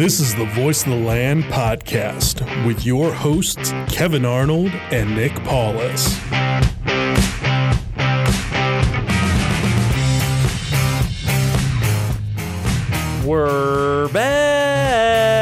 This is the Voice of the Land podcast with your hosts, Kevin Arnold and Nick Paulus. We're back.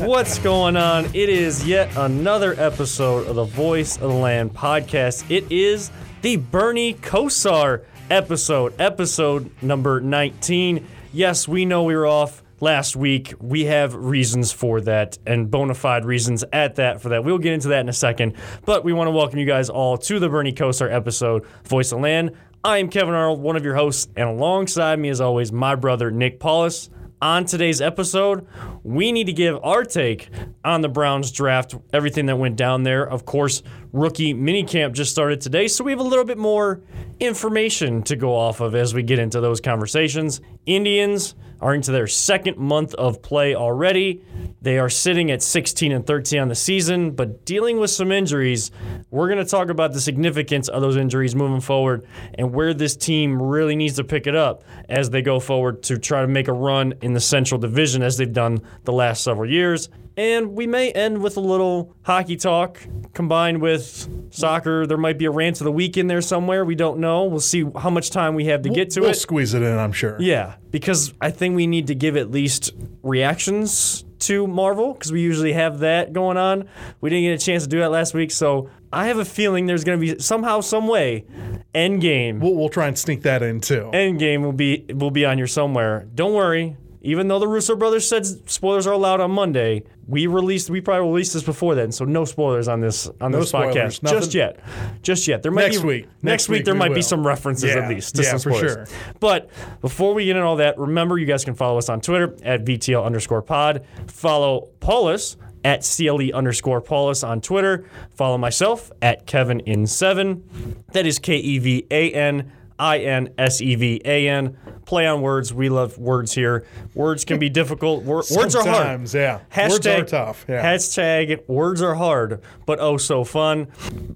What's going on? It is yet another episode of the Voice of the Land podcast. It is the Bernie Kosar episode, episode number 19. Yes, we know we were off last week. We have reasons for that and bona fide reasons at that for that. We'll get into that in a second. But we want to welcome you guys all to the Bernie Kosar episode, Voice of Land. I am Kevin Arnold, one of your hosts, and alongside me, as always, my brother Nick Paulus. On today's episode, we need to give our take on the Browns draft, everything that went down there. Of course, rookie minicamp just started today, so we have a little bit more information to go off of as we get into those conversations. Indians are into their second month of play already. They are sitting at 16 and 13 on the season, but dealing with some injuries. We're going to talk about the significance of those injuries moving forward and where this team really needs to pick it up as they go forward to try to make a run in the Central Division as they've done the last several years. And we may end with a little hockey talk combined with soccer. There might be a rant of the week in there somewhere. We don't know. We'll see how much time we have to get to it. we'll squeeze it in, I'm sure. Yeah, because I think we need to give at least reactions to Marvel because we usually have that going on. We didn't get a chance to do that last week, so I have a feeling there's going to be somehow, some way, Endgame. We'll, we'll try and sneak that in too. Endgame will be will be on here somewhere. Don't worry. Even though the Russo brothers said spoilers are allowed on Monday, we released we probably released this before then, so no spoilers on this on No this spoilers, podcast nothing- just yet, just yet. There might Next be, week. Next, Next week, week there might will. be some references Yeah. at least to Yeah, some for spoilers. sure. But before we get into all that, remember you guys can follow us on Twitter at VTL underscore pod. Follow Paulus at CLE underscore Paulus on Twitter. Follow myself at Kevin in seven. That is K E V A N I N S E V A N. Play on words. We love words here. Words can be difficult. Wor- words are hard. Yeah. Words are tough, yeah. Hashtag words are hard, but oh so fun.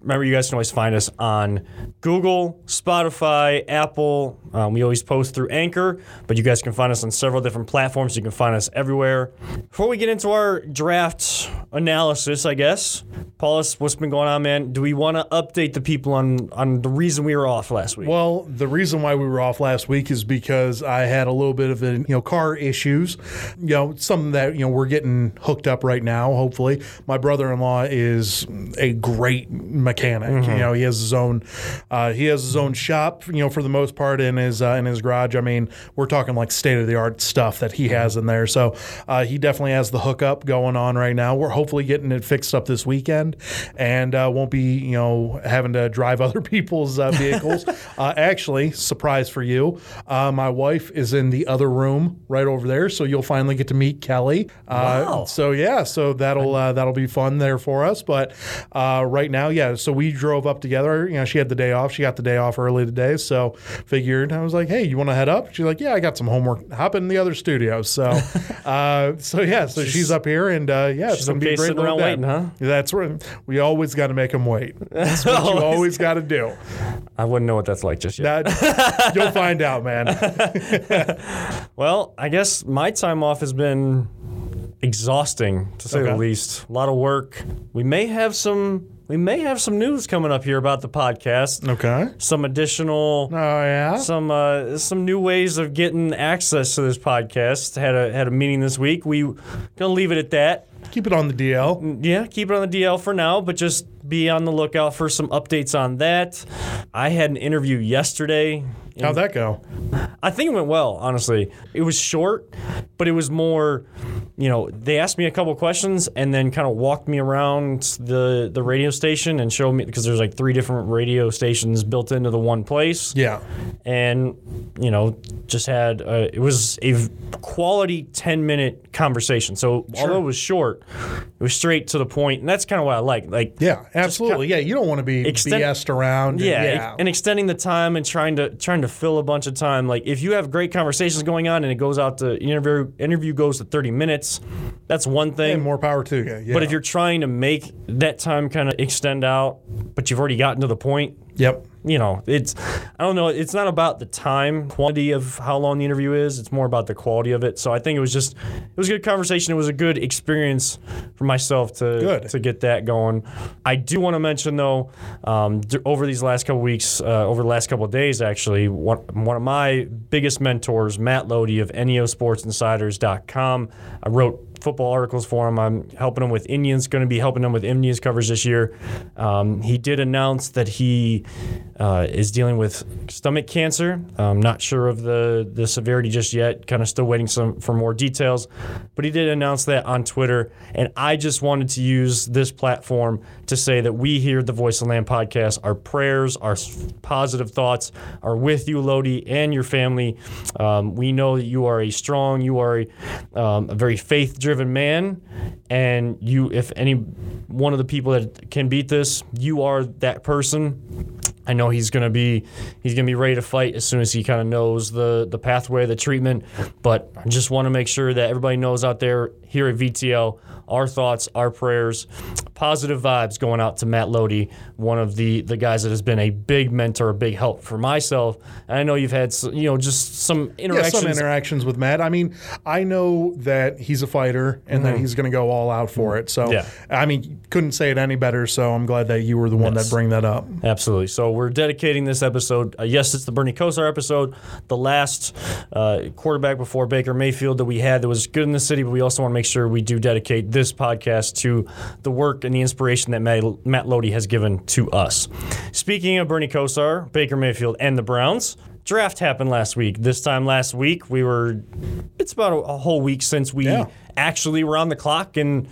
Remember, you guys can always find us on Google, Spotify, Apple. Um, we always post through Anchor, but you guys can find us on several different platforms. You can find us everywhere. Before we get into our draft analysis, I guess, Paulus, what's been going on, man? Do we want to update the people on on the reason we were off last week? Well, the reason why we were off last week is because I had a little bit of a, you know car issues, you know something that you know we're getting hooked up right now. Hopefully, my brother-in-law is a great mechanic. You know he has his own uh, he has his own shop. You know for the most part in his uh, in his garage. I mean we're talking like state-of-the-art stuff that he has in there. So uh, he definitely has the hookup going on right now. We're hopefully getting it fixed up this weekend, and uh, won't be you know having to drive other people's uh, vehicles. uh, actually, surprise for you, uh, my wife is in the other room right over there, so you'll finally get to meet Kelly. Uh, Wow. So yeah, so that'll uh, that'll be fun there for us. But uh, right now, yeah, so we drove up together. You know, she had the day off. She got the day off early today, so figured I was like, hey, you want to head up? She's like, yeah, I got some homework. Hop in the other studio. So, uh, so yeah, so she's, up here, and uh, yeah, it's she's gonna be great around day. waiting, huh? That's right. We always got to make them wait. That's what you always got to do. I wouldn't know what that's like just yet. That you'll find out, man. Well, I guess my time off has been exhausting to say the least. A lot of work. We may have some we may have some news coming up here about the podcast. Okay. Some additional Oh yeah. some uh, some new ways of getting access to this podcast. Had a had a meeting this week. We gonna leave it at that. Keep it on the DL. Mm, yeah, keep it on the DL for now, but just be on the lookout for some updates on that. I had an interview yesterday. How'd that go? I think it went well, honestly. It was short, but it was more, you know, they asked me a couple questions and then kind of walked me around the the radio station and showed me because there's like three different radio stations built into the one place. Yeah. And you know, just had uh, it was a quality 10 minute conversation. So although it was short, it was straight to the point, and that's kind of what I like. Like Yeah, absolutely. yeah, you don't want to be Extend- BS'd around. and- yeah, yeah. and extending the time and trying to trying to fill a bunch of time. Like if you have great conversations going on and it goes out to interview interview goes to thirty minutes, that's one thing. And more power to you. Yeah. But if you're trying to make that time kind of extend out, but you've already gotten to the point, Yep. you know, it's I don't know. It's not about the time quantity of how long the interview is. It's more about the quality of it. So I think it was just it was a good conversation. It was a good experience for myself to Good. to get that going. I do want to mention though, um, d- over these last couple weeks, uh, over the last couple of days, actually, one one of my biggest mentors, Matt Lodi of NEOSportsInsiders.com, I wrote football articles for him. I'm helping him with Indians, going to be helping him with Indians coverage this year. Um, he did announce that he uh, is dealing with stomach cancer. I'm not sure of the, the severity just yet, kind of still waiting some for more details. But he did announce that on Twitter. And I just wanted to use this platform to say that we here at the Voice of Land podcast, our prayers, our positive thoughts are with you, Lodi, and your family. Um, we know that you are a strong, you are a, um, a very faith driven man. And you, if any one of the people that can beat this, you are that person. I know he's gonna be he's gonna be ready to fight as soon as he kind of knows the the pathway, the treatment. But I just want to make sure that everybody knows out there here at VTL our thoughts, our prayers, positive vibes going out to Matt Lodi, one of the the guys that has been a big mentor, a big help for myself. And I know you've had s- you know just some Yeah, interactions. some interactions with Matt. I mean, I know that he's a fighter and that he's going to go all out for it. So, Mm-hmm. Yeah. I mean, couldn't say it any better. So I'm glad that you were the one Yes. that bring that up. Absolutely. So we're dedicating this episode. Uh, yes, it's the Bernie Kosar episode, the last uh, quarterback before Baker Mayfield that we had that was good in the city. But we also want to make sure we do dedicate this podcast to the work and the inspiration that Matt, Matt Lodi has given to us. Speaking of Bernie Kosar, Baker Mayfield, and the Browns. Draft happened last week. This time last week, we were. It's about a, a whole week since we Yeah. actually were on the clock and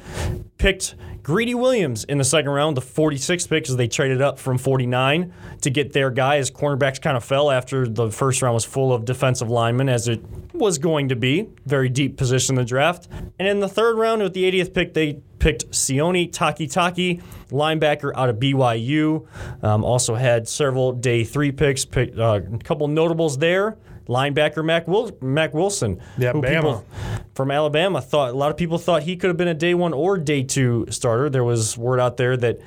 picked Greedy Williams in the second round, the 46th pick, as they traded up from 49 to get their guy. As cornerbacks kind of fell after the first round was full of defensive linemen, as it was going to be. Very deep position in the draft. And in the third round, with the 80th pick, they picked Sione Takitaki, linebacker out of BYU. Um, also had several day three picks, picked, uh, a couple notables there. Linebacker Mac, Wil- Mac Wilson, Yeah, Bama. people from Alabama thought a lot of people thought he could have been a day one or day two starter. There was word out there that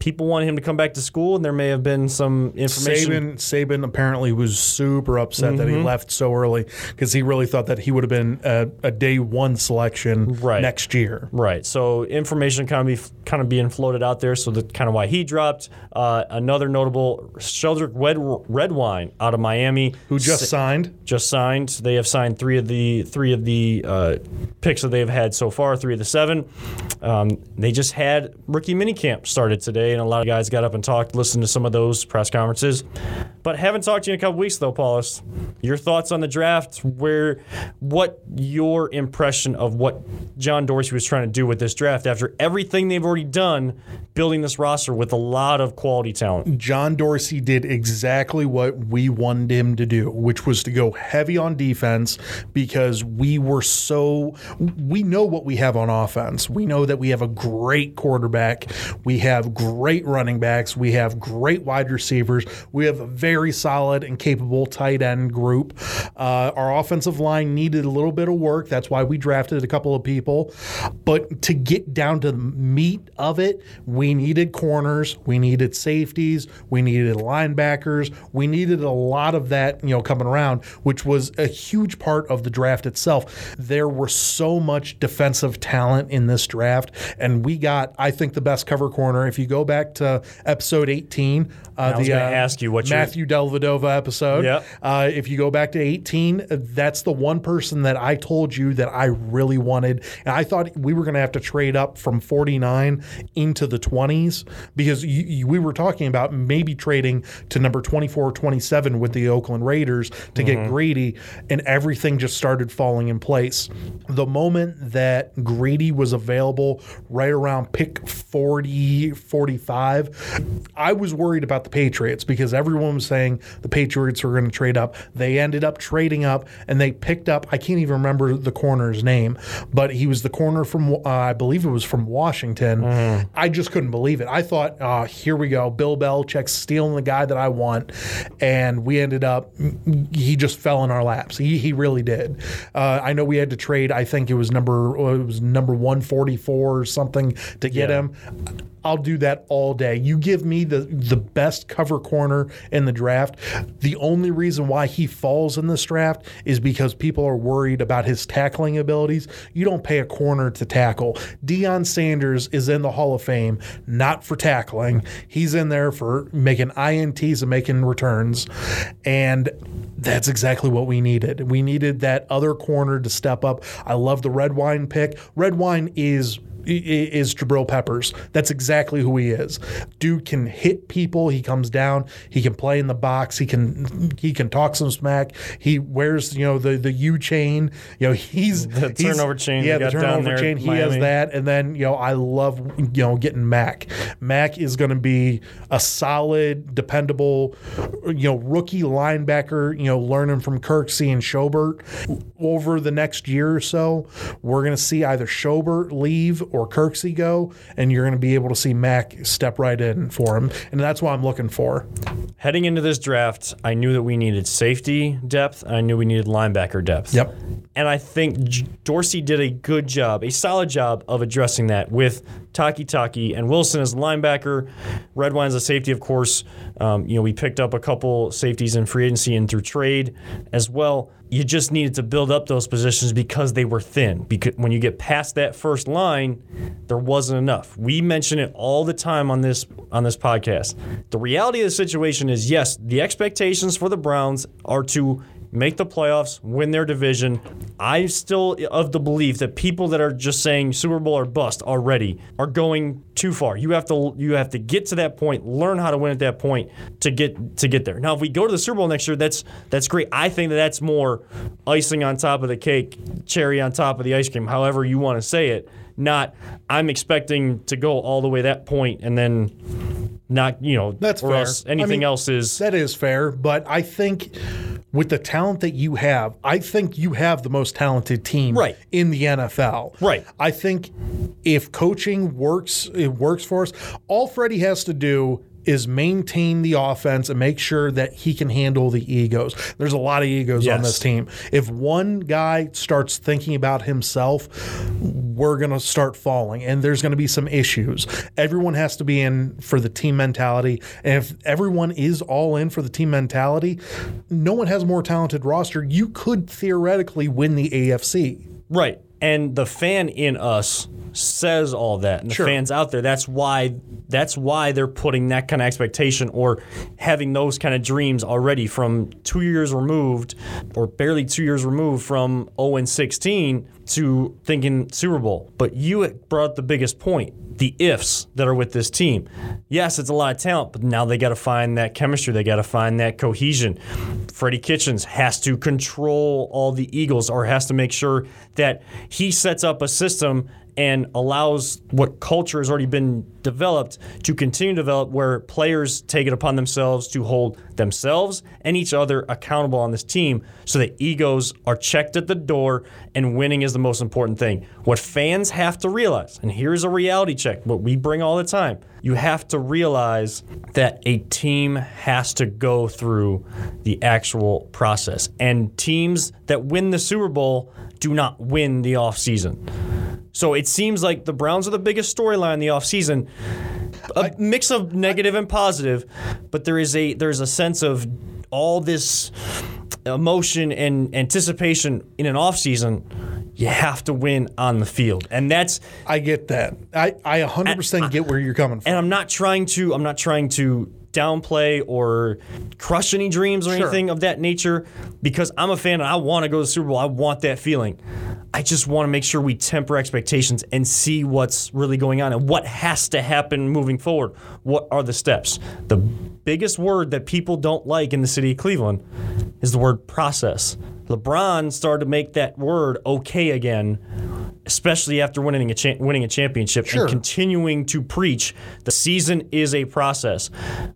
people wanted him to come back to school, and there may have been some information. Saban, Saban apparently was super upset that Mm-hmm. he left so early because he really thought that he would have been a, a day one selection Right. next year. Right. So information kind of be kind of being floated out there. So that's kind of why he dropped. Uh, another notable Sheldrick Red, Redwine out of Miami, Who just signed? just signed. They have signed three of the three of the uh, picks that they've had so far, three of the seven. Um, they just had rookie minicamp started today, and a lot of guys got up and talked, listened to some of those press conferences. But haven't talked to you in a couple weeks though, Paulus. Your thoughts on the draft? Where, what your impression of what John Dorsey was trying to do with this draft after everything they've already done, building this roster with a lot of quality talent. John Dorsey did exactly what we wanted him to do, which was to go heavy on defense because we were so we know what we have on offense. We know that we have a great quarterback, we have great running backs, we have great wide receivers, we have a very solid and capable tight end group. Uh, our offensive line needed a little bit of work. That's why we drafted a couple of people. But to get down to the meat of it, we needed corners, we needed safeties, we needed linebackers, we needed a lot of that, you know, coming around, which was a huge part of the draft itself. There were so much defensive talent in this draft, and we got, I think, the best cover corner. If you go back to episode 18, uh, was the gonna uh, ask you what Matthew Dellavedova episode. Yep. Uh, if you go back to 18, uh, that's the one person that I told you that I really wanted. And I thought we were going to have to trade up from 49 into the 20s because you, you, we were talking about maybe trading to number 24 or 27 with the Oakland Raiders to get Greedy, and everything just started falling in place. The moment that Greedy was available, right around pick 40, 45, I was worried about the Patriots because everyone was saying the Patriots were going to trade up. They ended up trading up and they picked up, I can't even remember the corner's name, but he was the corner from, uh, I believe it was from Washington. I just couldn't believe it. I thought, uh, here we go. Bill Belichick's stealing the guy that I want. And we ended up, he just fell in our laps. He, he really did. Uh, I know we had to trade, I think it was number, it was number 144 or something to get Yeah. him. I'll do that all day. You give me the the best cover corner in the draft. The only reason why he falls in this draft is because people are worried about his tackling abilities. You don't pay a corner to tackle. Deion Sanders is in the Hall of Fame not for tackling. He's in there for making INTs and making returns. And that's exactly what we needed. We needed that other corner to step up. I love the Redwine pick. Redwine is is Jabril Peppers. That's exactly who he is. Dude can hit people. He comes down. He can play in the box. He can he can talk some smack. He wears you know the the U chain. You know he's the he's, turnover chain. Yeah, the got down turnover there chain. He has that. And then you know I love you know getting Mac. Mac is going to be a solid, dependable, you know rookie linebacker. You know learning from Kirksey and Schobert over the next year or so. We're going to see either Schobert leave or Kirksey go, and you're going to be able to see Mac step right in for him, and that's what I'm looking for. Heading into this draft, I knew that we needed safety depth. And I knew we needed linebacker depth. Yep. And I think Dorsey did a good job, a solid job of addressing that with Takitaki and Wilson as linebacker. Redwine's a safety, of course. Um, you know, we picked up a couple safeties in free agency and through trade as well. You just needed to build up those positions because they were thin. Because when you get past that first line, there wasn't enough. We mention it all the time on this on this podcast. The reality of the situation is yes, the expectations for the Browns are to make the playoffs, win their division. I'm still of the belief that people that are just saying Super Bowl or bust already are going too far. You have to you have to get to that point, learn how to win at that point to get to get there. Now, if we go to the Super Bowl next year, that's that's great. I think that that's more icing on top of the cake, cherry on top of the ice cream, however you want to say it. Not I'm expecting to go all the way that point and then not you know That's or fair. else I anything mean, else is That is fair, but I think with the talent that you have, I think you have the most talented team Right. in the NFL. Right. I think if coaching works, it works for us. All Freddie has to do is maintain the offense and make sure that he can handle the egos. There's a lot of egos on this team. If one guy starts thinking about himself, we're going to start falling and there's going to be some issues. Everyone has to be in for the team mentality. And if everyone is all in for the team mentality, no one has a more talented roster. You could theoretically win the AFC. Right. And the fan in us says all that. And the Sure. fans out there, that's why that's why they're putting that kind of expectation or having those kind of dreams already from two years removed or barely two years removed from 0 and 16 to thinking Super Bowl. But you brought the biggest point. The ifs that are with this team. Yes, it's a lot of talent, but now they got to find that chemistry. They got to find that cohesion. Freddie Kitchens has to control all the Eagles or has to make sure that he sets up a system and allows what culture has already been developed to continue to develop where players take it upon themselves to hold themselves and each other accountable on this team so that egos are checked at the door and winning is the most important thing. What fans have to realize, and here's a reality check, what we bring all the time. You have to realize that a team has to go through the actual process. And teams that win the Super Bowl do not win the offseason. So it seems like the Browns are the biggest storyline in the offseason. A mix of negative and positive, but there is a there's a sense of all this emotion and anticipation in an offseason. You have to win on the field. And that's I get that. I, I 100% get where you're coming from. and I'm not trying to I'm not trying to downplay or crush any dreams or Sure. anything of that nature because I'm a fan and I want to go to the Super Bowl. I want that feeling. I just want to make sure we temper expectations and see what's really going on and what has to happen moving forward. What are the steps? The biggest word that people don't like in the city of Cleveland is the word process. LeBron started to make that word okay again, especially after winning a cha- winning a championship Sure. and continuing to preach the season is a process.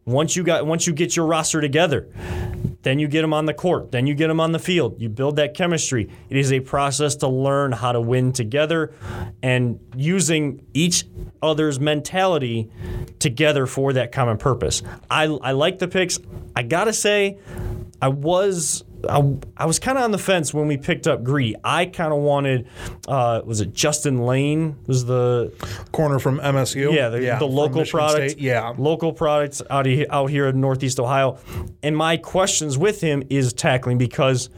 Once you got once you get your roster together, then you get them on the court, then you get them on the field. You build that chemistry. It is a process to learn how to win together and using each other's mentality together for that common purpose. I I like the picks. I got to say I was I, I was kind of on the fence when we picked up Greedy. I kind of wanted, uh, was it Justin Layne? Was the Corner from MSU. yeah the, the local product? State. Yeah. local products out of, out here in Northeast Ohio. And my questions with him is tackling because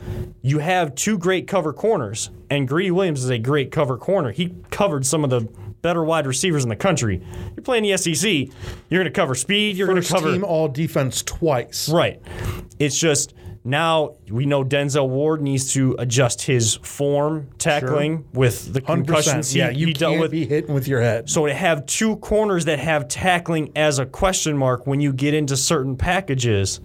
you have two great cover corners, and Greedy Williams is a great cover corner. He covered some of the better wide receivers in the country. You're playing the SEC. You're going to cover speed. You're going to cover team all defense twice. Right. It's just now we know Denzel Ward needs to adjust his form tackling with the 100%. concussions he, yeah, you he can't with. be hitting with your head. so to have two corners that have tackling as a question mark when you get into certain packages,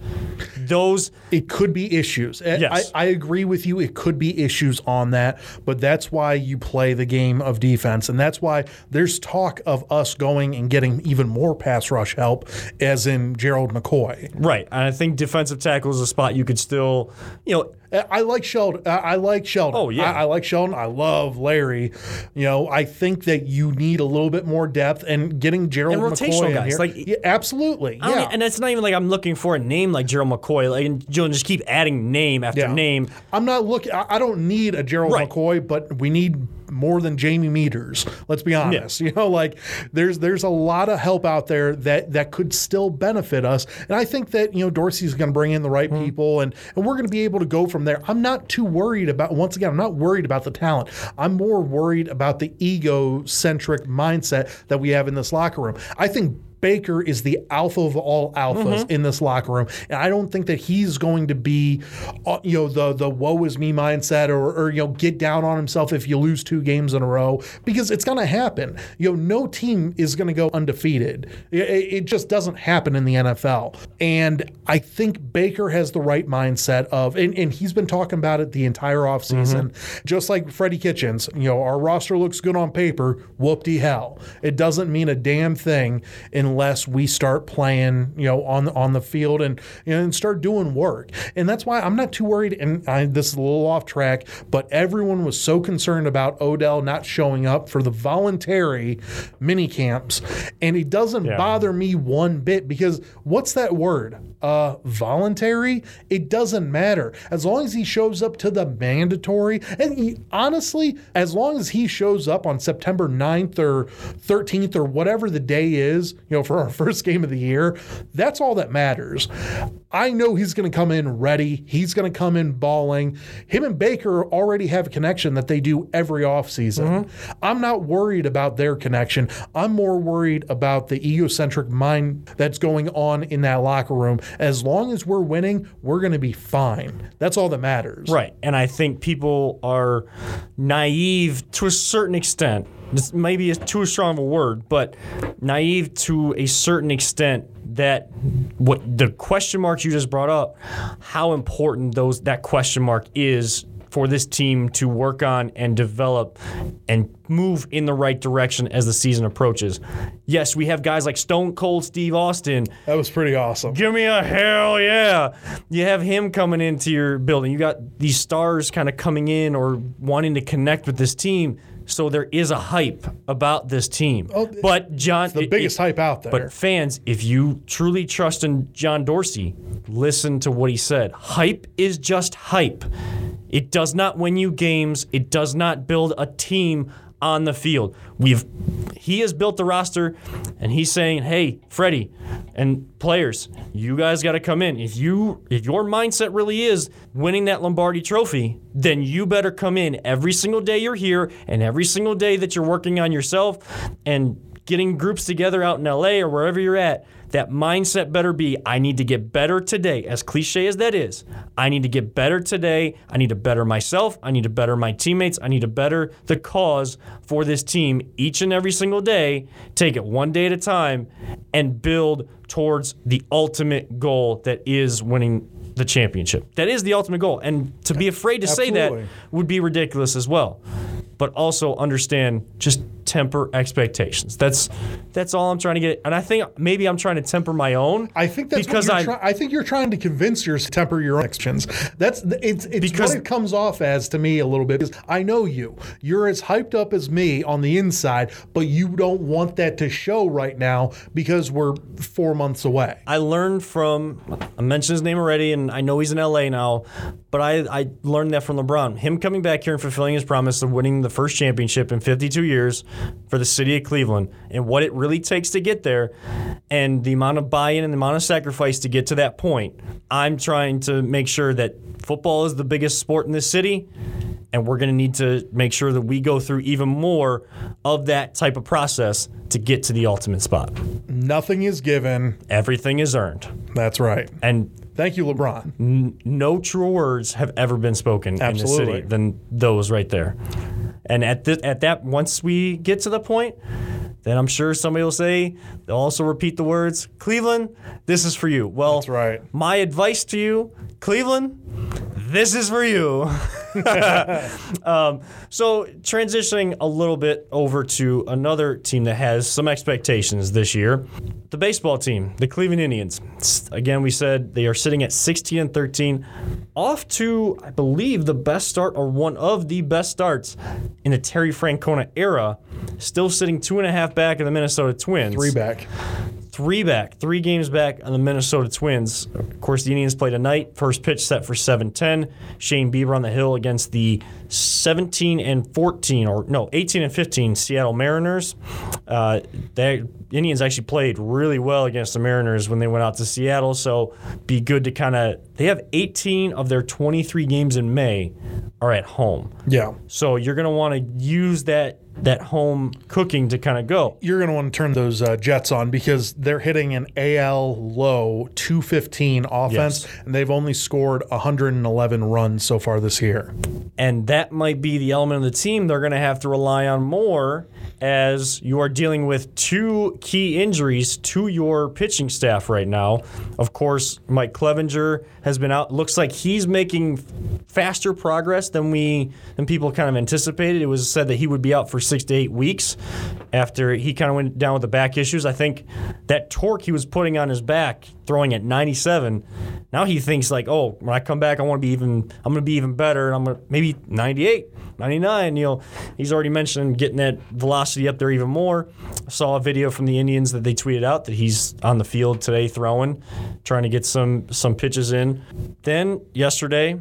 those It could be issues. Eh, I- Yes. I, I agree with you. It could be issues on that, but that's why you play the game of defense. And that's why there's talk of us going and getting even more pass rush help, as in Gerald McCoy. right. And I think defensive tackle is a spot you could still, you know, I like Sheldon. I like Sheldon. Oh, yeah. I, I like Sheldon. I love Larry. You know, I think that you need a little bit more depth and getting Gerald And rotational McCoy in guys, here. like- yeah, absolutely. Yeah. and it's not even like I'm looking for a name like Gerald McCoy. Like, and you'll just keep adding name after Yeah. name. I'm not looking. I I don't need a Gerald Right. McCoy, but we need more than Jamie Meder. Let's be honest. You know, like there's there's a lot of help out there that that could still benefit us, and I think that you know Dorsey's going to bring in the right Hmm. people, and and we're going to be able to go from there. I'm not too worried about. Once again, I'm not worried about the talent. I'm more worried about the egocentric mindset that we have in this locker room. I think. Baker is the alpha of all alphas Mm-hmm. in this locker room, and I don't think that he's going to be, uh, you know, the the woe is me mindset or, or you know get down on himself if you lose two games in a row because it's going to happen. You know, no team is going to go undefeated. It, it just doesn't happen in the NFL, and I think Baker has the right mindset of, and, and he's been talking about it the entire offseason, just like Freddie Kitchens. You know, our roster looks good on paper. Whoop de hell, it doesn't mean a damn thing unless we start playing, you know, on the, on the field and you know, and start doing work. And that's why I'm not too worried. And I, this is a little off track, but everyone was so concerned about Odell not showing up for the voluntary mini camps, and it doesn't Yeah. bother me one bit because what's that word? Uh, voluntary. It doesn't matter as long as he shows up to the mandatory. And he, honestly, as long as he shows up on September 9th or 13th or whatever the day is, you know, for our first game of the year, that's all that matters. I know he's going to come in ready. He's going to come in balling. Him and Baker already have a connection that they do every offseason. Mm-hmm. I'm not worried about their connection. I'm more worried about the egocentric mind that's going on in that locker room. As long as we're winning, we're going to be fine. That's all that matters. Right. And I think people are naive to a certain extent. This maybe is too strong of a word, but naive to a certain extent that what the question marks you just brought up, how important those that question mark is for this team to work on and develop and move in the right direction as the season approaches. Yes, we have guys like Stone Cold Steve Austin That was pretty awesome. Give me a hell yeah. You have him coming into your building. You got these stars kind of coming in or wanting to connect with this team. So there is a hype about this team. Oh, but John The biggest hype out there. But fans, if you truly trust in John Dorsey, listen to what he said. Hype is just hype. It does not win you games. It does not build a team on the field. We've he has built the roster and he's saying, "Hey, Freddie and players, you guys got to come in. If you if your mindset really is winning that Lombardi trophy, then you better come in every single day you're here and every single day that you're working on yourself and getting groups together out in LA or wherever you're at, that mindset better be I need to get better today. As cliche as that is, I need to get better today. I need to better myself. I need to better my teammates. I need to better the cause for this team each and every single day. Take it one day at a time and build towards the ultimate goal that is winning the championship. That is the ultimate goal. And to be afraid to say that would be ridiculous as well. But also understand just temper expectations. That's that's all I'm trying to get. And I think maybe I'm trying to temper my own. I think that's because I try- I think you're trying to convince your temper your own actions. That's it's it's Because- what it comes off as to me a little bit. Because I know you. You're as hyped up as me on the inside, but you don't want that to show right now because we're four months away. I learned from I mentioned his name already, and I know he's in LA now, but I, I learned that from LeBron. Him coming back here and fulfilling his promise of winning the first championship in 52 years for the city of Cleveland, and what it really takes to get there, and the amount of buy-in and the amount of sacrifice to get to that point. I'm trying to make sure that football is the biggest sport in this city. And we're going to need to make sure that we go through even more of that type of process to get to the ultimate spot. Nothing is given. Everything is earned. That's right. And Thank you, LeBron. no truer words have ever been spoken in the city than those right there. And at the, at that, once we get to the point, then I'm sure somebody will say they'll also repeat the words, "Cleveland, this is for you." Well, That's right. My advice to you, Cleveland, this is for you. um, so transitioning a little bit over to another team that has some expectations this year, the baseball team, the Cleveland Indians. Again, we said they are sitting at 16 and 13, off to I believe the best start or one of the best starts in the Terry Francona era. Still sitting two and a half back of the Minnesota Twins Three back. Three back, three games back on the Minnesota Twins. Of course, the Indians played tonight. First pitch set for 7-10. Shane Bieber on the hill against the 17 and 14, or no, 18 and 15 Seattle Mariners. Uh, the Indians actually played really well against the Mariners when they went out to Seattle, so be good to kind of. They have 18 of their 23 games in May are at home. Yeah. So you're going to want to use that that home cooking to kind of go. You're going to want to turn those uh, Jets on because they're hitting an AL low 215 offense, Yes. and they've only scored 111 runs so far this year. And that might be the element of the team they're going to have to rely on more as you are dealing with two key injuries to your pitching staff right now. Of course, Mike Clevinger has been out. Looks like he's making faster progress than we than people kind of anticipated. It was said that he would be out for six to eight weeks after he kind of went down with the back issues. I think that torque he was putting on his back, throwing at 97, now he thinks like, oh, when I come back, I want to be even. I'm going to be even better, and I'm going to maybe 98. 99, you know, he's already mentioned getting that velocity up there even more. I saw a video from the Indians that they tweeted out that he's on the field today throwing, trying to get some some pitches in. Then yesterday,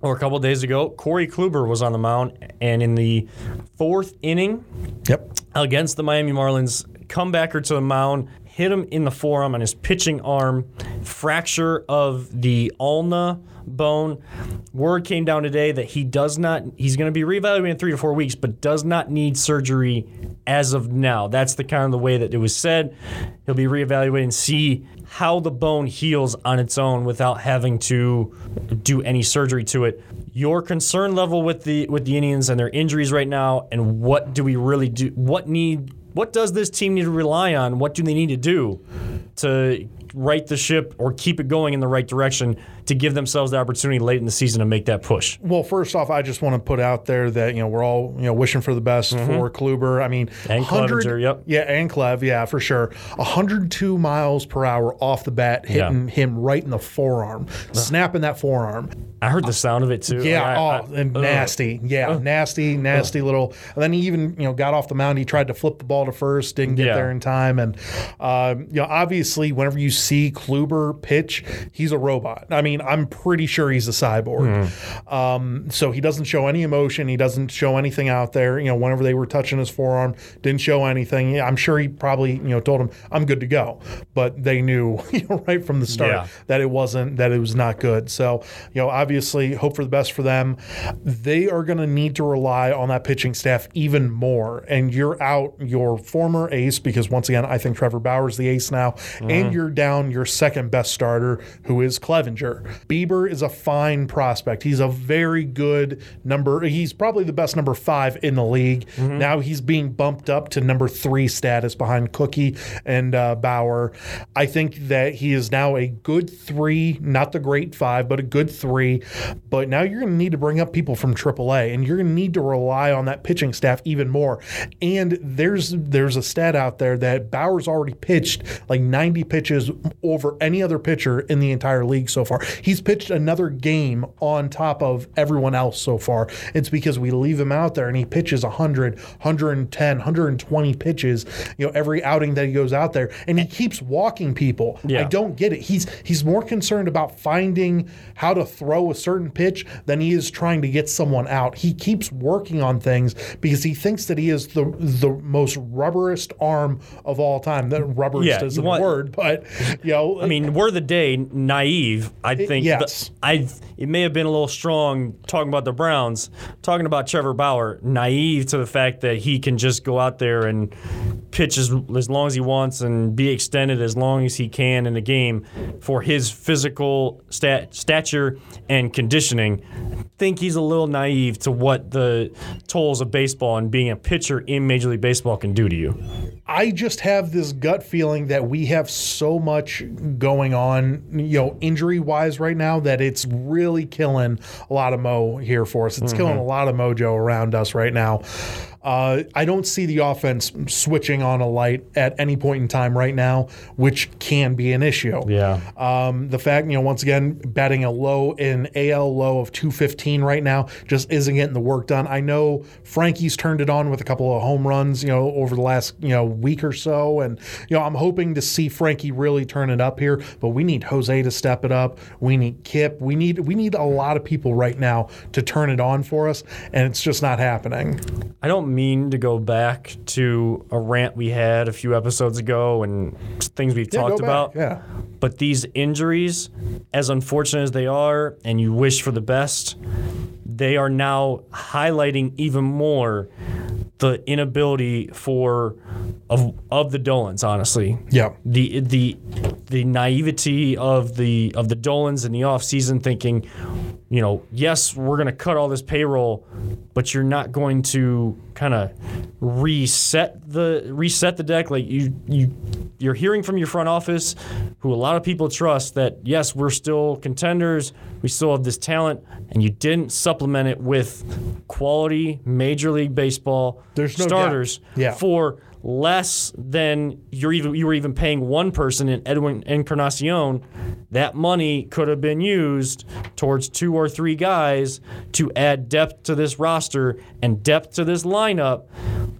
or a couple of days ago, Corey Kluber was on the mound, and in the fourth inning Yep. against the Miami Marlins, comebacker to the mound, hit him in the forearm on his pitching arm, fracture of the ulna bone. Word came down today that he does not, he's going to be reevaluated in three to four weeks, but does not need surgery as of now. That's the kind of the way that it was said. He'll be reevaluated and see how the bone heals on its own without having to do any surgery to it. Your concern level with the with the Indians and their injuries right now, and what do we really do? What need? What does this team need to rely on? What do they need to do to right the ship or keep it going in the right direction to give themselves the opportunity late in the season to make that push? Well, first off, I just want to put out there that you know we're all you know wishing for the best for Kluber. I mean, Mm-hmm. And 100 Clevinger, yep. yeah, and Clev, yeah, for sure. 102 miles per hour off the bat, hitting him right in the forearm, snapping that forearm. I heard the sound of it too. Yeah, Like, oh, I- and ugh. nasty. Yeah, nasty, nasty little. And then he even you know got off the mound. He tried to flip the ball to first, didn't get Yeah. there in time. And um, you know, obviously, whenever you see Kluber pitch, he's a robot. I mean, I'm pretty sure he's a cyborg. Hmm. Um, so he doesn't show any emotion. He doesn't show anything out there. You know, whenever they were touching his forearm, didn't show anything. I'm sure he probably you know told him I'm good to go, but they knew you know right from the start Yeah. that it wasn't that it was not good. So you know, obviously, hope for the best for them. They are going to need to rely on that pitching staff even more. And you're out your former ace because once again, I think Trevor Bauer's the ace now, and you're down your second best starter, who is Clevinger. Bieber is a fine prospect. He's a very good number. He's probably the best number five in the league. Now he's being bumped up to number three status behind Cookie and uh, Bauer. I think that he is now a good three, not the great five, but a good three. But now you're going to need to bring up people from AAA, and you're going to need to rely on that pitching staff even more. And there's there's a stat out there that Bauer's already pitched like 90 pitches over any other pitcher in the entire league so far. He's pitched another game on top of everyone else so far. It's because we leave him out there and he pitches 100, 110, 120 pitches, you know, every outing that he goes out there and he keeps walking people. Yeah. I don't get it. He's he's more concerned about finding how to throw a certain pitch than he is trying to get someone out. He keeps working on things because he thinks that he is the the most rubberest arm of all time. That rubberest Yeah, isn't want- a word, but you know, I mean, we're the day naive. I think. yes. the- I it may have been a little strong talking about the Browns, talking about Trevor Bauer, naive to the fact that he can just go out there and pitch as, as long as he wants and be extended as long as he can in the game for his physical stat, stature and conditioning. I think he's a little naive to what the tolls of baseball and being a pitcher in Major League Baseball can do to you. I just have this gut feeling that we have so much going on, you know, injury wise right now that it's really killing a lot of mo here for us. It's killing mm-hmm. a lot of mojo around us right now. Uh, I don't see the offense switching on a light at any point in time right now, which can be an issue. Yeah. Um, the fact, you know, once again, batting a low in AL low of 215 right now just isn't getting the work done. I know Frankie's turned it on with a couple of home runs, you know, over the last, you know, week or so. And, you know, I'm hoping to see Frankie really turn it up here, but we need Jose to step it up. We need Kip. We need we need a lot of people right now to turn it on for us, and it's just not happening. I don't mean to go back to a rant we had a few episodes ago and things we've Yeah, talked about. Yeah. But these injuries, as unfortunate as they are, and you wish for the best, they are now highlighting even more the inability for of of the Dolans, honestly. Yeah. The the the naivety of the of the Dolans in the offseason thinking, you know, yes, we're gonna cut all this payroll, but you're not going to kind of reset the reset the deck. Like you you you're hearing from your front office, who a lot of people trust that yes, we're still contenders, we still have this talent, and you didn't supplement it with quality Major League Baseball There's starters Yeah. for less than you're even you were even paying one person in Edwin Encarnacion, that money could have been used towards two or three guys to add depth to this roster and depth to this lineup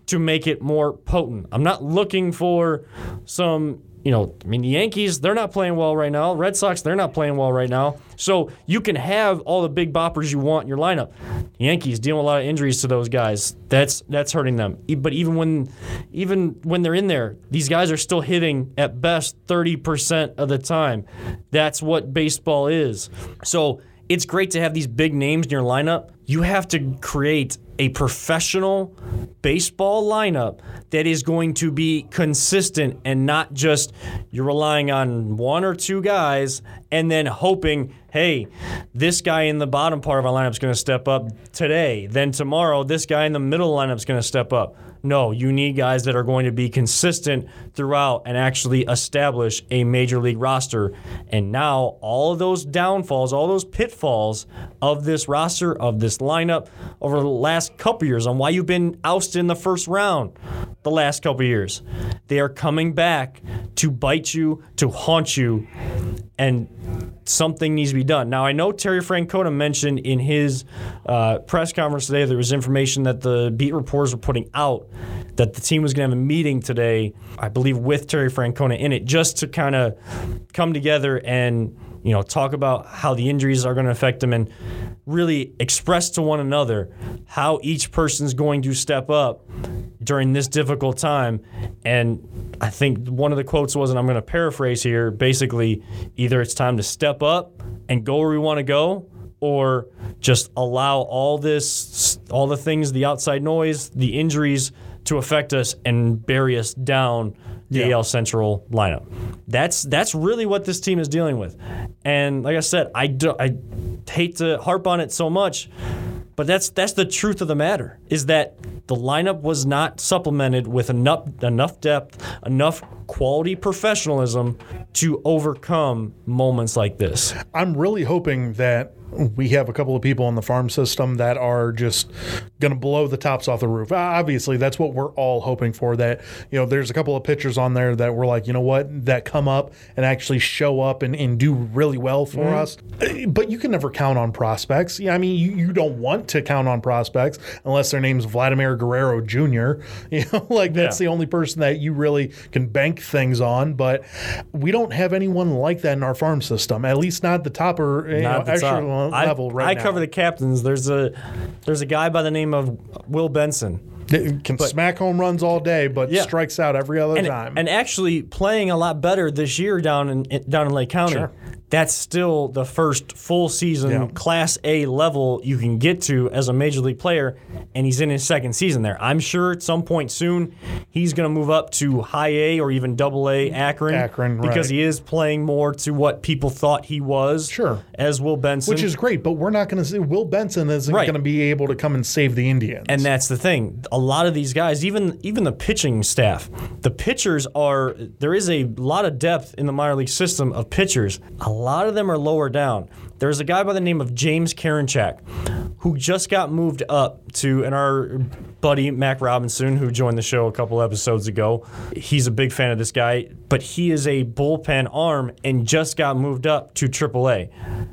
to make it more potent. I'm not looking for some you know, I mean, the Yankees, they're not playing well right now. Red Sox, they're not playing well right now. So you can have all the big boppers you want in your lineup. Yankees dealing with a lot of injuries to those guys. That's that's hurting them. But even when even when they're in there, these guys are still hitting at best 30% of the time. That's what baseball is. So it's great to have these big names in your lineup. You have to create a professional baseball lineup that is going to be consistent and not just you're relying on one or two guys and then hoping, hey, this guy in the bottom part of our lineup is going to step up today. Then tomorrow, this guy in the middle lineup is going to step up. No, you need guys that are going to be consistent throughout and actually establish a major league roster. And now, all of those downfalls, all those pitfalls of this roster, of this lineup over the last couple years, on why you've been ousted in the first round the last couple years, they are coming back to bite you, to haunt you, and something needs to be done. Now, I know Terry Francona mentioned in his uh, press conference today there was information that the beat reporters were putting out that the team was going to have a meeting today, I believe, with Terry Francona in it, just to kind of come together and you know talk about how the injuries are going to affect them and really express to one another how each person's going to step up during this difficult time. And I think one of the quotes was, and I'm going to paraphrase here basically, either it's time to step up and go where we want to go, or just allow all this, all the things, the outside noise, the injuries to affect us and bury us down Yeah. AL Central lineup. That's that's really what this team is dealing with. And like I said, I do, I hate to harp on it so much, but that's that's the truth of the matter is that the lineup was not supplemented with enough enough depth, enough quality professionalism to overcome moments like this. I'm really hoping that we have a couple of people in the farm system that are just going to blow the tops off the roof. Obviously, that's what we're all hoping for. That you know, there's a couple of pitchers on there that we're like, you know what, that come up and actually show up and, and do really well for us. Uh, But you can never count on prospects. Yeah, I mean, you, you don't want to count on prospects unless their name's Vladimir Guerrero Jr. You know, like that's Yeah. the only person that you really can bank things on. But we don't have anyone like that in our farm system. At least not the top or you Not know, the top. Le- I- level right I now. cover the captains. There's a there's a guy by the name of Will Benson. That can smack home runs all day, but Yeah. strikes out every other and, time. and actually playing a lot better this year down in, in- down in Lake County. Sure. That's still the first full season Yeah. Class A level you can get to as a major league player, and he's in his second season there. I'm sure at some point soon he's going to move up to High A or even Double A Akron, Akron, because right. he is playing more to what people thought he was. Sure. as Will Benson, which is great, but we're not going to see Will Benson isn't Right. going to be able to come and save the Indians. And that's the thing. A lot of these guys, even even the pitching staff, the pitchers are there is a lot of depth in the minor league system of pitchers. A lot of them are lower down. There's a guy by the name of James Karinchak who just got moved up to and our buddy Mac Robinson who joined the show a couple episodes ago. He's a big fan of this guy, but he is a bullpen arm and just got moved up to AAA.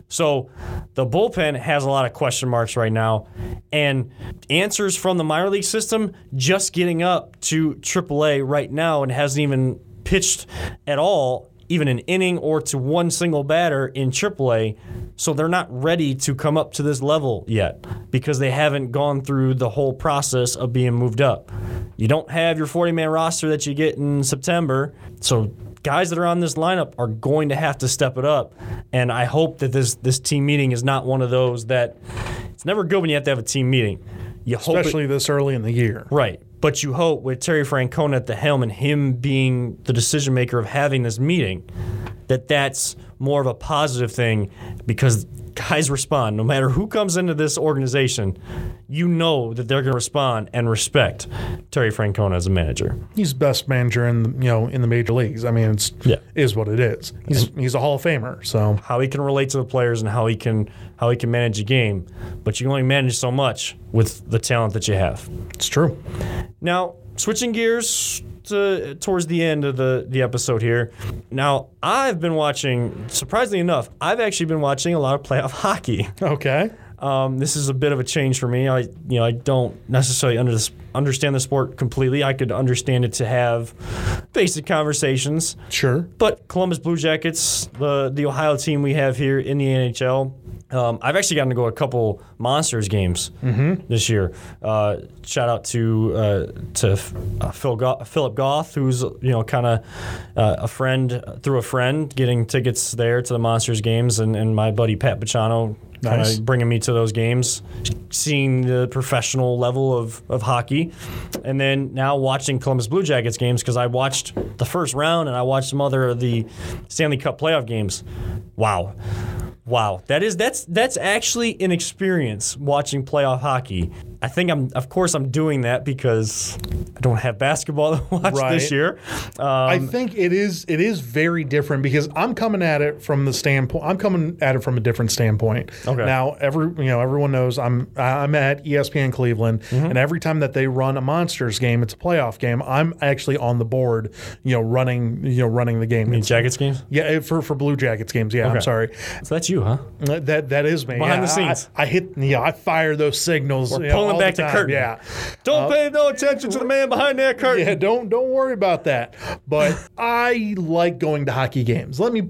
So the bullpen has a lot of question marks right now, and answers from the minor league system just getting up to AAA right now and hasn't even pitched at all, even an inning or to one single batter in AAA. So they're not ready to come up to this level yet because they haven't gone through the whole process of being moved up. You don't have your 40 man roster that you get in September. So guys that are on this lineup are going to have to step it up. And I hope that this this team meeting is not one of those that it's never good when you have to have a team meeting. You hope it- especially this early in the year. Right. But you hope with Terry Francona at the helm and him being the decision maker of having this meeting, that that's more of a positive thing because guys respond. No matter who comes into this organization, you know that they're going to respond and respect Terry Francona as a manager. He's the best manager in the, you know in the major leagues. I mean, it's Yeah. is what it is. He's he's a Hall of Famer. So How he can relate to the players and how he can how he can manage a game, but you can only manage so much with the talent that you have. it's true. Now, switching gears to, towards the end of the, the episode here. Now, I've been watching, surprisingly enough, I've actually been watching a lot of playoff hockey. Okay. Um, this is a bit of a change for me. I, you know, I don't necessarily under understand the sport completely. I could understand it to have basic conversations. Sure. But Columbus Blue Jackets, the the Ohio team we have here in the NHL, um, I've actually gotten to go a couple Monsters games this year. Uh, shout out to uh, to uh, Phil Go- Philip Goth, who's you know kind of uh, a friend through a friend, getting tickets there to the Monsters games, and, and my buddy Pat Pachano. Kind of bringing me to those games, seeing the professional level of, of hockey, and then now watching Columbus Blue Jackets games because I watched the first round and I watched some other of the Stanley Cup playoff games. Wow. Wow, that is that's that's actually an experience watching playoff hockey. I think I'm, of course, I'm doing that because I don't have basketball to watch Right. this year. Um, I think it is it is very different because I'm coming at it from the standpoint I'm coming at it from a different standpoint. Okay. Now every you know everyone knows I'm I'm at ESPN Cleveland Mm-hmm. and every time that they run a Monsters game, it's a playoff game. I'm actually on the board, you know, running you know running the game. It's- Jackets games. yeah, eh, for for Blue Jackets games. Yeah, I'm sorry. So that's you, huh? That that is me. Behind Yeah, the scenes. I, I hit yeah, I fire those signals. We're you know, pulling back the time. curtain. Yeah. Don't pay no attention to the man behind that curtain. Yeah, don't don't worry about that. But I like going to hockey games. Let me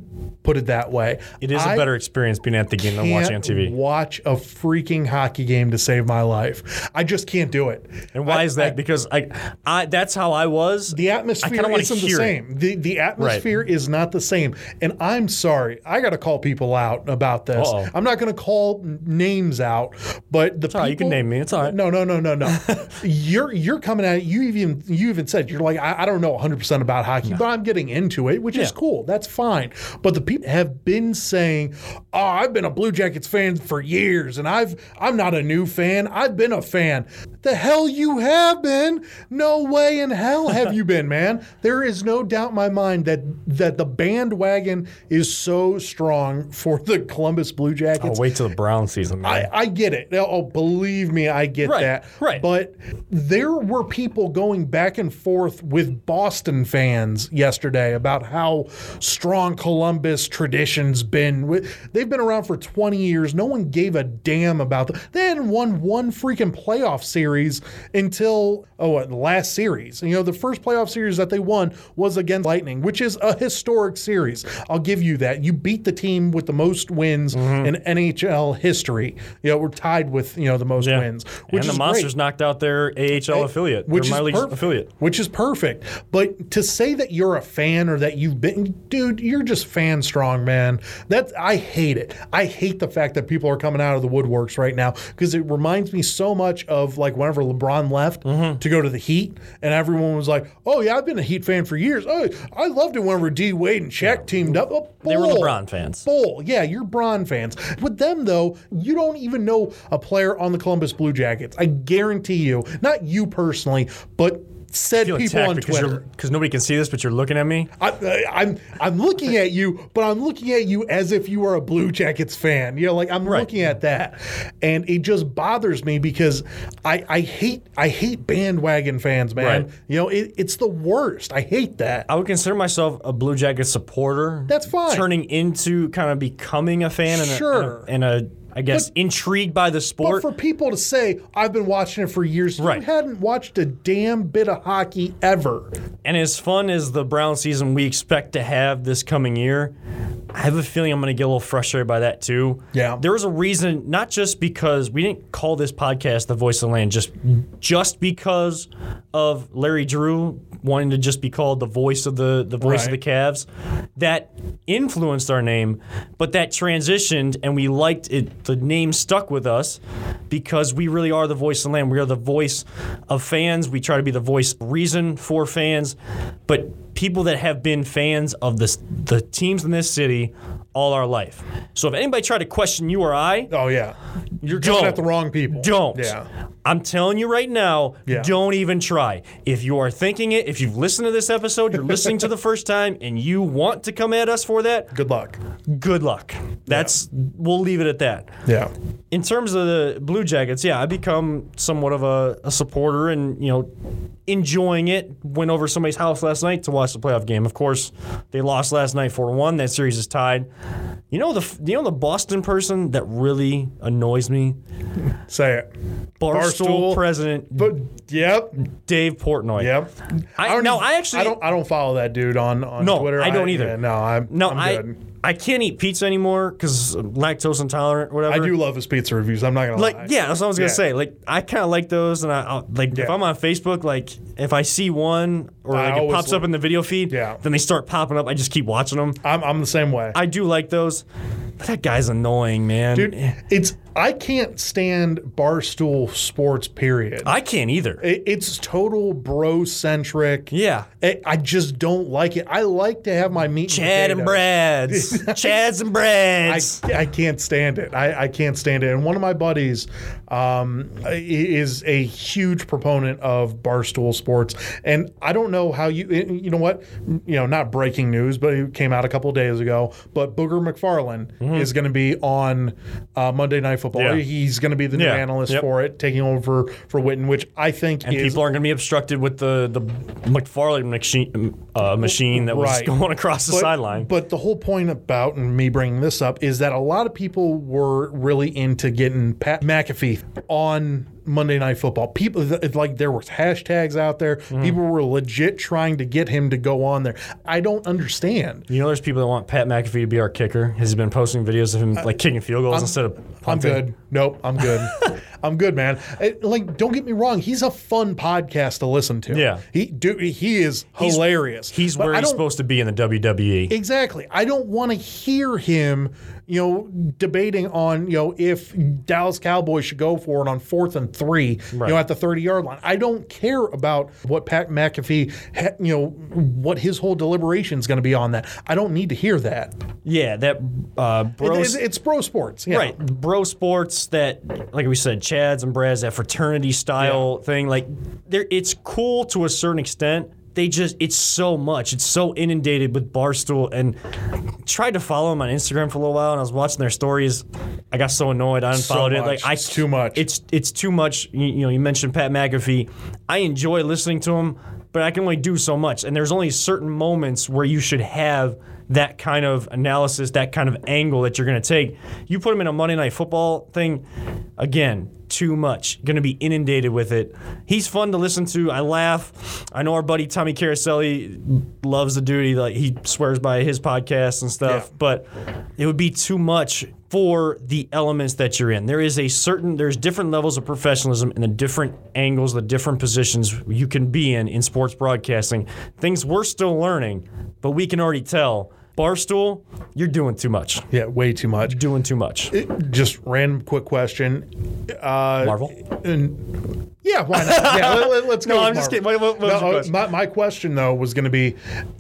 put it that way. It is a I better experience being at the game than watching TV. Watch a freaking hockey game to save my life. I just can't do it. And why I- is that? I- because I, I, that's how I was. the atmosphere isn't the hear it. same. The the atmosphere is not the same. And I'm sorry. I got to call people out about this. Uh-oh. I'm not going to call names out, but the all right, you can name me. It's all right? No, no, no, no, no. you're you're coming at it. You even you even said you're like I, I don't know 100 percent about hockey, but I'm getting into it, which is cool. That's fine. But the people have been saying, "Oh, I've been a Blue Jackets fan for years, and I've I'm not a new fan. I've been a fan." The hell you have been? No way in hell have you been, man. There is no doubt in my mind that that the bandwagon is so strong for the Columbus Blue Jackets. Oh, wait till the Brown season, man. I, I get it. Oh, oh, believe me, I get Right, that. right. But there were people going back and forth with Boston fans yesterday about how strong Columbus tradition's been. They've been around for 20 years. No one gave a damn about them. They hadn't won one freaking playoff series until oh, what, the last series. You know, the first playoff series that they won was against Lightning, which is a historic series. I'll give you that. You beat the team with the most wins Mm-hmm. in NHL history. You know, we're tied with you know the most Yeah. wins, which and the Monsters great. knocked out their AHL affiliate, which their is perfect. affiliate. which is perfect. But to say that you're a fan or that you've been, dude, you're just fan strong, man. That I hate it. I hate the fact that people are coming out of the woodworks right now because it reminds me so much of like whenever LeBron left Mm-hmm. to go to the Heat, and everyone was like, "Oh yeah, I've been a Heat fan for years. Oh, I loved it whenever D Wade and Shaq teamed up." Oh, They were. LeBron fans. Bull. Yeah, you're Bron fans. With them, though, you don't even know a player on the Columbus Blue Jackets. I guarantee you, not you personally, but said people on Twitter. because nobody can see this, but you're looking at me. I, I, I'm I'm looking at you, but I'm looking at you as if you are a Blue Jackets fan. You know, like I'm Right. looking at that, and it just bothers me because I I hate I hate bandwagon fans, man. Right. You know, it, it's the worst. I hate that. I would consider myself a Blue Jackets supporter. That's fine. Turning into kind of becoming a fan and a- and a, and a I guess intrigued by the sport. But for people to say, I've been watching it for years, Right. you hadn't watched a damn bit of hockey ever. and as fun as the Brown season we expect to have this coming year, I have a feeling I'm going to get a little frustrated by that too. Yeah. There was a reason, not just because we didn't call this podcast the Voice of the Land, just just because of Larry Drew wanting to just be called the voice of the the voice of the Cavs. That influenced our name, but that transitioned and we liked it. The name stuck with us because we really are the voice of the land. We are the voice of fans. We try to be the voice reason for fans, but people that have been fans of this, the teams in this city all our life. So if anybody tried to question you or I, Oh yeah, you're coming at the wrong people. don't. Yeah. I'm telling you right now, Yeah. don't even try. If you are thinking it, if you've listened to this episode, you're listening to the first time, and you want to come at us for that, Good luck. good luck. That's we'll leave it at that. Yeah. In terms of the Blue Jackets, yeah, I become somewhat of a, a supporter and you know enjoying it. Went over somebody's house last night to watch the playoff game. Of course, they lost last night four one. That series is tied. You know the you know the Boston person that really annoys me. Say it. Barstool, Barstool. president But yep, Dave Portnoy. yep. I, don't no, I actually I don't I don't follow that dude on on No, Twitter. I don't either. yeah, no, I'm No, I'm good. I can't eat pizza anymore because lactose intolerant, whatever. I do love his pizza reviews. I'm not gonna like lie. yeah, that's what I was gonna Yeah. say. Like I kind of like those, and I I'll, like if I'm on Facebook, like if I see one or like it pops look- up in the video feed, Yeah. then they start popping up. I just keep watching them. I'm I'm the same way. I do like those, but that guy's annoying, man. Dude, it's I can't stand barstool sports. Period. I can't either. It- it's total bro centric. yeah. I, I just don't like it. I like to have my meat. Chad and potatoes. Brad's, Chads and I, Brad's. I can't stand it. I, I can't stand it. And one of my buddies um, is a huge proponent of Barstool Sports. And I don't know how you, you know what, you know, not breaking news, but it came out a couple days ago. But Booger McFarland is going to be on uh, Monday Night Football. Mm-hmm. Yeah. He's going to be the new Yeah. analyst Yep. for it, taking over for Witten, which I think and is people aren't going to be obstructed with the the McFarland machine, uh, machine that was Right. going across the But- sideline. But the whole point about and me bringing this up is that a lot of people were really into getting Pat McAfee on Monday Night Football. People it's like there was hashtags out there. Mm-hmm. People were legit trying to get him to go on there. I don't understand. You know, there's people that want Pat McAfee to be our kicker. Has he been posting videos of him like kicking field goals instead of I'm good. Nope, I'm good. I'm good, man. Eh, Like, don't get me wrong. He's a fun podcast to listen to. Yeah. he do, he is hilarious. He's But where I he's supposed to be in the. WWE. Exactly. I don't want to hear him, you know, debating on, you know, if Dallas Cowboys should go for it on fourth and three, you know, at the 30 yard line. I don't care about what Pat McAfee, ha- you know, what his whole deliberation is going to be on that. I don't need to hear that. Yeah, that uh, bro. It's, it's bro sports. Yeah. Right, bro sports that, like we said, Chads and Brads, that fraternity style thing. Like, there, it's cool to a certain extent. They just, it's so much. It's so inundated with Barstool. And tried to follow them on Instagram for a little while, and I was watching their stories. I got so annoyed, I unfollowed it. Like, I, It's too much. It's it's too much. You, you know, you mentioned Pat McAfee. I enjoy listening to him, but I can only do so much. And there's only certain moments where you should have that kind of analysis, that kind of angle that you're going to take. You put him in a Monday Night Football thing, again, too much. Going to be inundated with it. He's fun to listen to. I laugh. I know our buddy Tommy Caroselli loves the duty. Like he swears by his podcast and stuff, Yeah. but it would be too much for the elements that you're in. There is a certain there's different levels of professionalism and the different angles, the different positions you can be in in sports broadcasting. Things we're still learning, but we can already tell. Barstool, you're doing too much. Yeah, way too much. Doing too much. Just random quick question. Uh, Marvel? And yeah, why not? Yeah, let, us go. No, I'm just kidding. What- what- what No, your uh, question? My, my question though was going to be,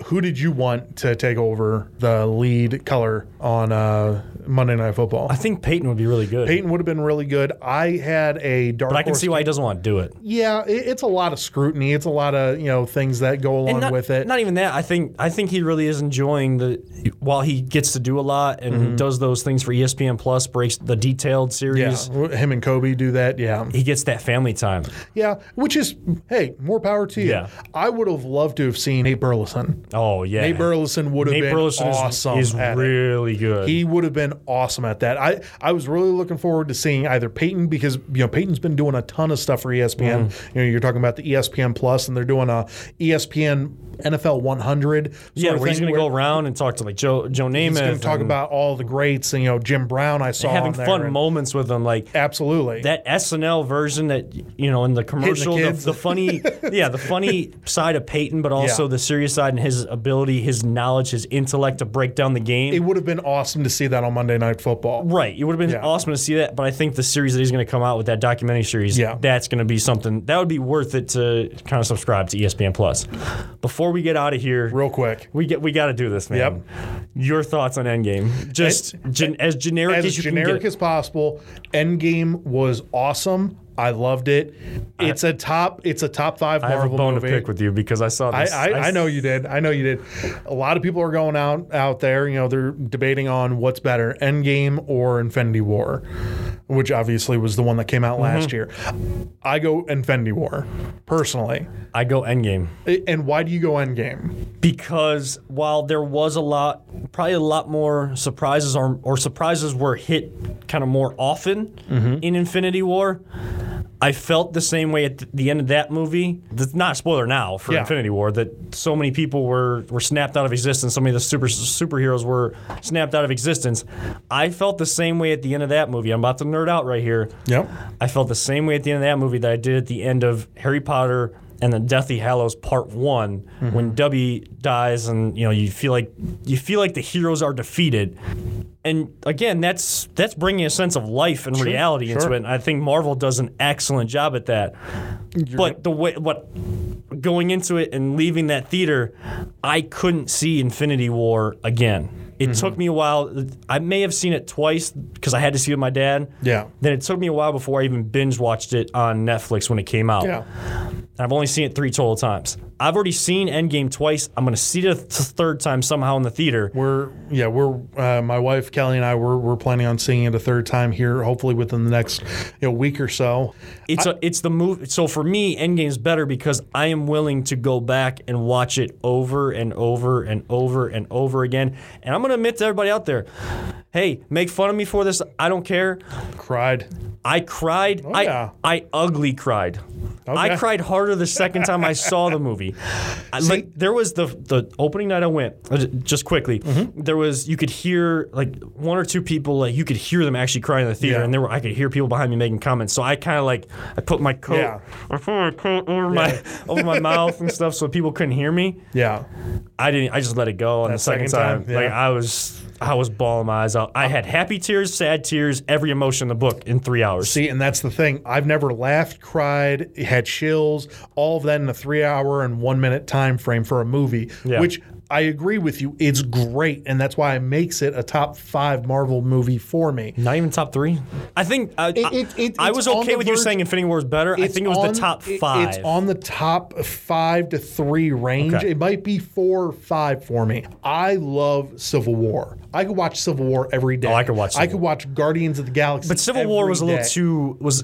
who did you want to take over the lead color on uh, Monday Night Football? I think Peyton would be really good. Peyton would have been really good. I had a dark. but I can horse see why he doesn't want to do it. Yeah, it, it's a lot of scrutiny. It's a lot of you know things that go along not, with it. Not even that. I think I think he really is enjoying the while he gets to do a lot and Mm-hmm. does those things for ESPN Plus, breaks the detailed series. yeah, him and Kobe do that. Yeah, He gets that family time. yeah. Which is, hey, more power to you. Yeah. I would have loved to have seen Nate Burleson. Oh yeah, Nate Burleson would have Nate been Burleson is- awesome. is, it. really good. He would have been awesome at that. I, I was really looking forward to seeing either Peyton because you know Peyton's been doing a ton of stuff for ESPN. Mm. You know, you're talking about the ESPN Plus, and they're doing a ESPN NFL 100. sort yeah, of where he's going to go around and talk to like Joe Joe Namath. He's going to talk about all the greats, and you know Jim Brown. I saw having fun and- moments with them, like Absolutely. that SNL version that you know in the commercial, the, kids. the funny, yeah, the funny side of Peyton, but also Yeah. the serious side and his ability, his knowledge, his intellect to break down the game. it would have been awesome to see that on Monday Night Football. Right. It would have been Yeah. awesome to see that, but I think the series that he's going to come out with that documentary series, Yeah. that's going to be something that would be worth it to kind of subscribe to ESPN Plus. Before we get out of here, Real quick. we get we got to do this, man. Yep. Your thoughts on Endgame? Just gen, as generic as, As you generic can get. as possible. Endgame was awesome. I loved it. It's a top. It's a top five Marvel I have a bone movie. to pick with you because I saw I, this. I, I know you did. I know you did. A lot of people are going out out there. You know, they're debating on what's better, Endgame or Infinity War, which obviously was the one that came out Mm-hmm. last year. I go Infinity War personally. I go Endgame. And why do you go Endgame? because while there was a lot, probably a lot more surprises, or, or surprises were hit kind of more often in Infinity War. I felt the same way at the end of that movie. That's not a spoiler now for Yeah. Infinity War that so many people were were snapped out of existence. So many of the super superheroes were snapped out of existence. I felt the same way at the end of that movie. I'm about to nerd out right here. Yep. I felt the same way at the end of that movie that I did at the end of Harry Potter and the Deathly Hallows Part One, Mm-hmm. when Dobby dies, and you know you feel like you feel like the heroes are defeated. And again, that's that's bringing a sense of life and reality into it. And I think Marvel does an excellent job at that. but the way what going into it and leaving that theater, I couldn't see Infinity War again. It Mm-hmm. took me a while. I may have seen it twice because I had to see it with my dad. Yeah. Then it took me a while before I even binge watched it on Netflix when it came out. Yeah. And I've only seen it three total times. I've already seen Endgame twice. I'm going to see it a th- third time somehow in the theater. We're yeah we're uh, my wife Kelly and I we're, we're planning on seeing it a third time here hopefully within the next you know week or so. It's a, it's the move. So for me, Endgame's better because I am willing to go back and watch it over and over and over and over again. And I'm going to admit to everybody out there, hey, make fun of me for this. I don't care. Cried. I cried. I, Oh, yeah. I ugly cried. I cried harder the second time I saw the movie. I, like there was the the opening night I went. uh, Just quickly, Mm-hmm. there was you could hear like one or two people like you could hear them actually crying in the theater, Yeah. and there were I could hear people behind me making comments. So I kind of like I put my coat Yeah. I put my coat over my over my mouth and stuff so people couldn't hear me. Yeah. I didn't. I just let it go on the second, second time. time, Like. I was. I was bawling my eyes out. I had happy tears, sad tears, every emotion in the book in three hours. See, and that's the thing. I've never laughed, cried, had chills, all of that in a three hour and one minute time frame for a movie, Yeah. which I agree with you. It's great. And that's why it makes it a top five Marvel movie for me. Not even top three. I think uh, It- I, it- it- I was okay the with you saying Infinity War is better. I think it was on- the top five. It's on the top five to three range. Okay. It might be four or five for me. I love Civil War. I could watch Civil War every day. Oh, I could watch I Civil could watch Guardians of the Galaxy. But Civil War was a little day. too was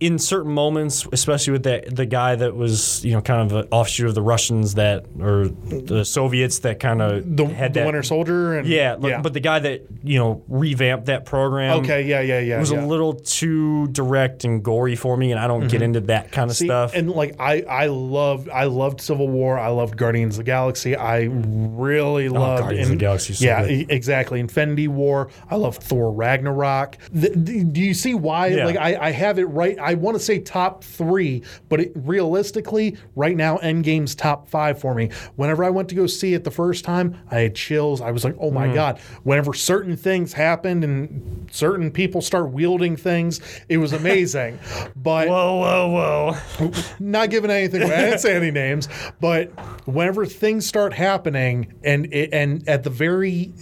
in certain moments, especially with that the guy that was you know kind of an offshoot of the Russians that or the Soviets that kind of the, had the that. Winter Soldier. And, yeah, look, but the guy that you know revamped that program. okay, yeah, yeah, yeah. was yeah. a little too direct and gory for me, and I don't get mm-hmm. into that kind of See, stuff. And like I, I loved, I loved Civil War. I loved Guardians of the Galaxy. I really oh, loved Oh, Guardians of the Galaxy so yeah, good. exactly. Infinity War. I love Thor Ragnarok. The, the- do you see why? Yeah. Like I, I have it right. I want to say top three, but it, realistically, right now, Endgame's top five for me. Whenever I went to go see it the first time, I had chills. I was like, oh Mm. my god. Whenever certain things happened and certain people start wielding things, it was amazing. but whoa, whoa, whoa! not giving anything away. I didn't say any names, but whenever things start happening, and it, and at the very,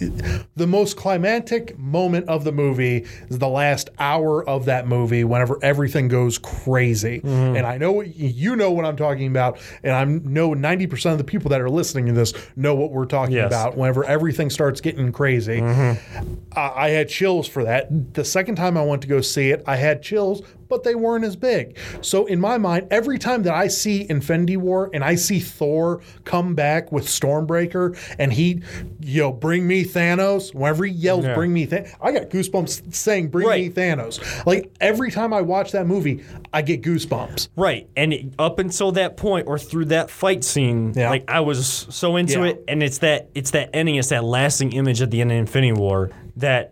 the most climactic moment of the movie is the last hour of that movie. Whenever everything goes crazy, Mm-hmm. and I know you know what I'm talking about, and I know 90 percent of the people that are listening to this know what we're talking Yes. about. Whenever everything starts getting crazy, mm-hmm. I, I had chills for that. The second time I went to go see it, I had chills, but they weren't as big. So in my mind, every time that I see Infinity War and I see Thor come back with Stormbreaker and he, you know, bring me Thanos, whenever he yells, Yeah. bring me Thanos, I got goosebumps saying, bring me Thanos. Like every time I watch that movie, I get goosebumps. Right, and it- up until that point, or through that fight scene, Yeah. like I was so into Yeah. it, and it's that it's that ending, it's that lasting image at the end of Infinity War that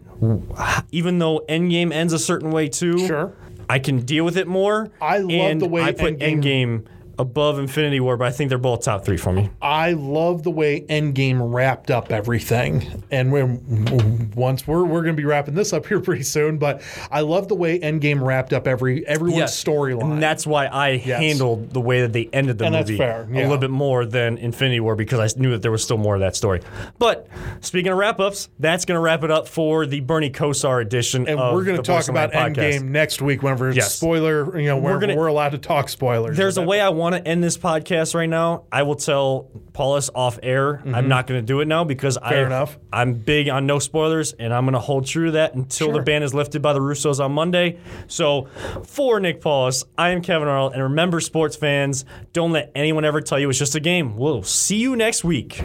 even though Endgame ends a certain way too, Sure. I can deal with it more. I love the way I put Endgame- Endgame above Infinity War, but I think they're both top three for me. I love the way Endgame wrapped up everything. And when once we're we're going to be wrapping this up here pretty soon, but I love the way Endgame wrapped up every everyone's storyline. And that's why I handled the way that they ended the And movie fair, a little bit more than Infinity War because I knew that there was still more of that story. But speaking of wrap ups, that's going to wrap it up for the Bernie Kosar edition. and we're going to talk about. Endgame next week whenever it's Yes. spoiler, you know, whenever we're, gonna- allowed to talk spoilers. There's a way I want to end this podcast right now. I will tell Paulus off air. I'm not going to do it now because I, Mm-hmm. Fair enough. I'm big on no spoilers, and I'm going to hold true to that until the ban is lifted by the Russos on Monday. So, for Nick Paulus, I am Kevin Arnold, and remember, sports fans, don't let anyone ever tell you it's just a game. We'll see you next week.